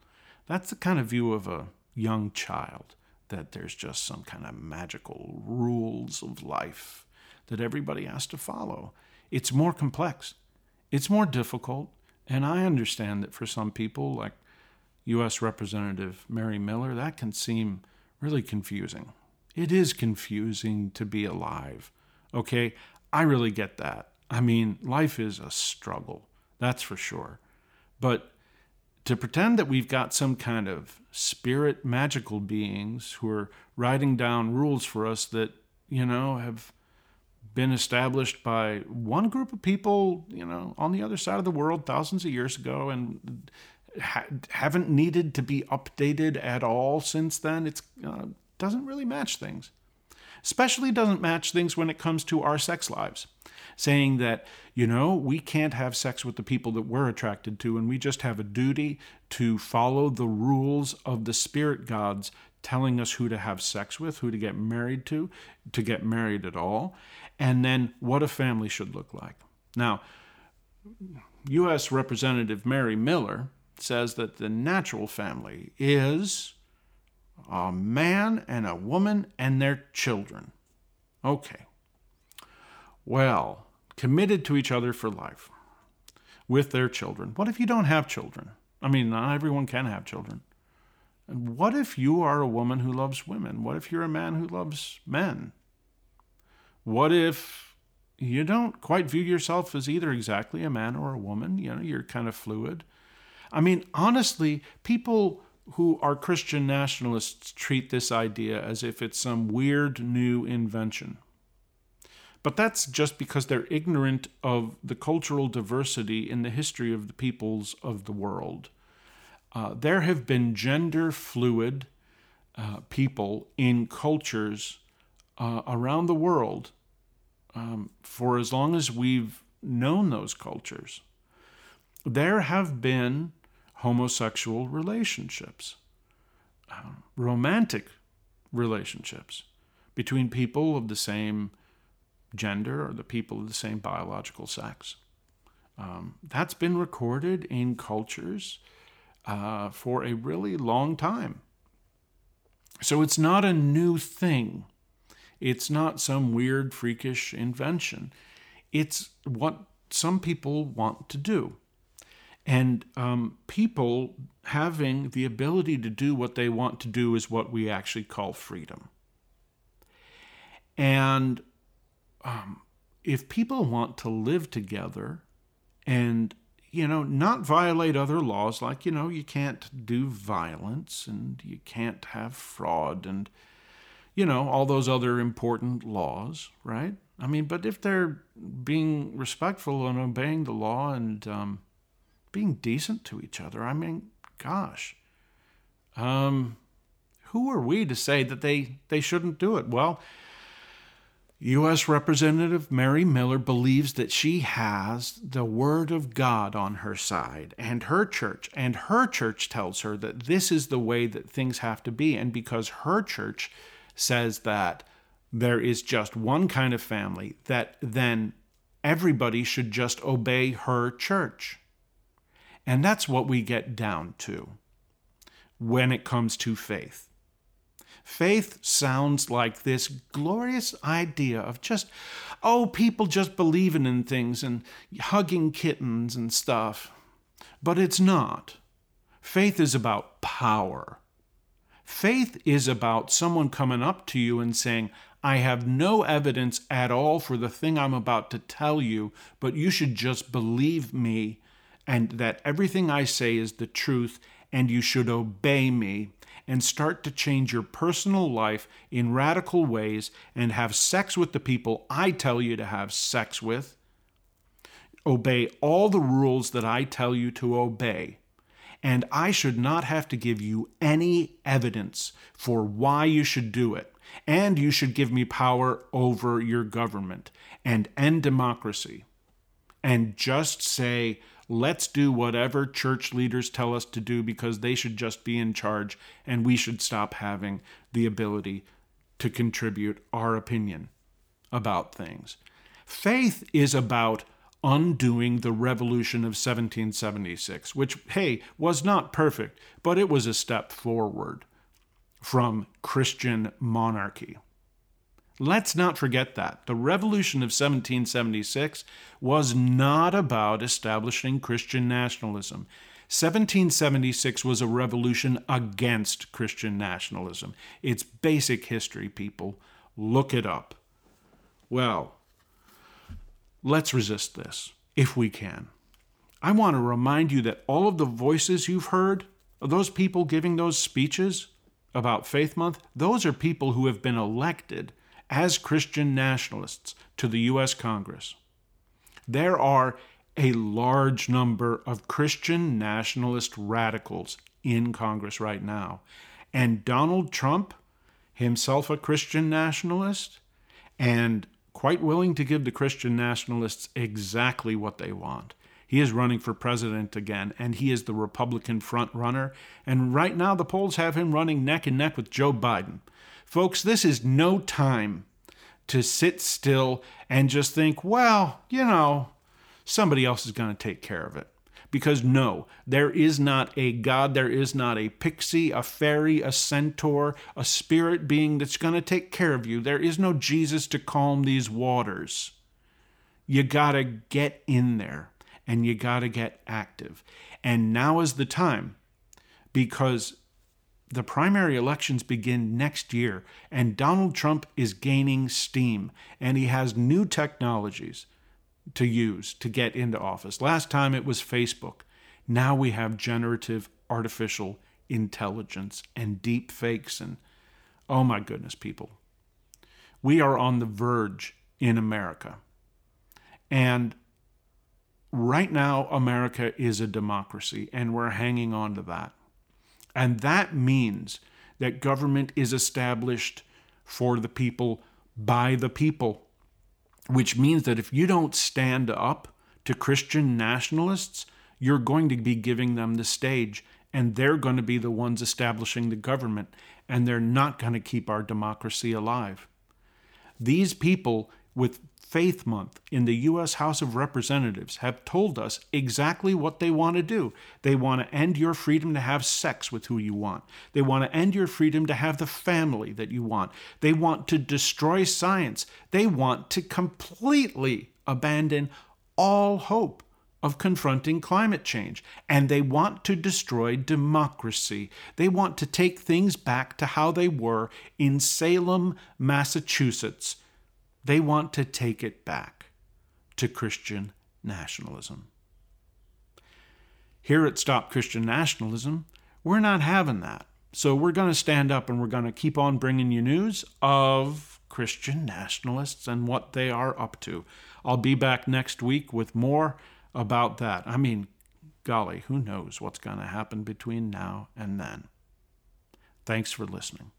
That's the kind of view of a young child that there's just some kind of magical rules of life that everybody has to follow. It's more complex, it's more difficult, and I understand that for some people, like U.S. Representative Mary Miller, that can seem really confusing. It is confusing to be alive Okay, I really get that. I mean, life is a struggle, that's for sure. But to pretend that we've got some kind of spirit magical beings who are writing down rules for us that, you know, have been established by one group of people, you know, on the other side of the world thousands of years ago and ha- haven't needed to be updated at all since then, it uh, doesn't really match things especially doesn't match things when it comes to our sex lives. Saying that, you know, we can't have sex with the people that we're attracted to, and we just have a duty to follow the rules of the spirit gods telling us who to have sex with, who to get married to, to get married at all, and then what a family should look like. Now, U.S. Representative Mary Miller says that the natural family is a man and a woman and their children. Okay. Well, committed to each other for life with their children. What if you don't have children? I mean, not everyone can have children. And what if you are a woman who loves women? What if you're a man who loves men? What if you don't quite view yourself as either exactly a man or a woman? You know, you're kind of fluid. I mean, honestly, people who are Christian nationalists treat this idea as if it's some weird new invention. But that's just because they're ignorant of the cultural diversity in the history of the peoples of the world. Uh, there have been gender fluid uh, people in cultures uh, around the world um, for as long as we've known those cultures. There have been homosexual relationships, uh, romantic relationships between people of the same gender or the people of the same biological sex. Um, that's been recorded in cultures uh, for a really long time. So it's not a new thing. It's not some weird, freakish invention. It's what some people want to do. And um, people having the ability to do what they want to do is what we actually call freedom. And um, if people want to live together and you know not violate other laws like you know you can't do violence and you can't have fraud and you know all those other important laws right? I mean but if they're being respectful and obeying the law and um, being decent to each other i mean gosh um, who are we to say that they they shouldn't do it? Well U.S. Representative Mary Miller believes that she has the Word of God on her side and her church, and her church tells her that this is the way that things have to be. And because her church says that there is just one kind of family, that then everybody should just obey her church. And that's what we get down to when it comes to faith. Faith sounds like this glorious idea of just, oh, people just believing in things and hugging kittens and stuff. But it's not. Faith is about power. Faith is about someone coming up to you and saying, I have no evidence at all for the thing I'm about to tell you, but you should just believe me and that everything I say is the truth and you should obey me and start to change your personal life in radical ways and have sex with the people I tell you to have sex with. Obey all the rules that I tell you to obey. And I should not have to give you any evidence for why you should do it. And you should give me power over your government and end democracy. And just say, let's do whatever church leaders tell us to do because they should just be in charge and we should stop having the ability to contribute our opinion about things. Faith is about undoing the revolution of 1776, which, hey, was not perfect, but it was a step forward from Christian monarchy. Let's not forget that. The Revolution of 1776 was not about establishing Christian nationalism. 1776 was a revolution against Christian nationalism. It's basic history, people. Look it up. Well, let's resist this if we can. I want to remind you that all of the voices you've heard, those people giving those speeches about Faith Month, those are people who have been elected as Christian nationalists to the U.S. Congress. There are a large number of Christian nationalist radicals in Congress right now. And Donald Trump, himself a Christian nationalist, and quite willing to give the Christian nationalists exactly what they want. He is running for president again, and he is the Republican front runner. And right now, the polls have him running neck and neck with Joe Biden. Folks, this is no time to sit still and just think, well, you know, somebody else is going to take care of it. Because no, there is not a God, there is not a pixie, a fairy, a centaur, a spirit being that's going to take care of you. There is no Jesus to calm these waters. You got to get in there and you got to get active. And now is the time because the primary elections begin next year, and Donald Trump is gaining steam, and he has new technologies to use to get into office. Last time it was Facebook. Now we have generative artificial intelligence and deep fakes and oh my goodness people. We are on the verge in America. And right now America is a democracy and we're hanging on to that. And that means that government is established for the people by the people, which means that if you don't stand up to Christian nationalists, you're going to be giving them the stage and they're going to be the ones establishing the government, and they're not going to keep our democracy alive. These people with Faith Month in the U.S. House of Representatives have told us exactly what they want to do. They want to end your freedom to have sex with who you want. They want to end your freedom to have the family that you want. They want to destroy science. They want to completely abandon all hope of confronting climate change. And they want to destroy democracy. They want to take things back to how they were in Salem, Massachusetts they want to take it back to Christian nationalism. Here at Stop Christian Nationalism, we're not having that. So we're going to stand up and we're going to keep on bringing you news of Christian nationalists and what they are up to. I'll be back next week with more about that. I mean, golly, who knows what's going to happen between now and then. Thanks for listening.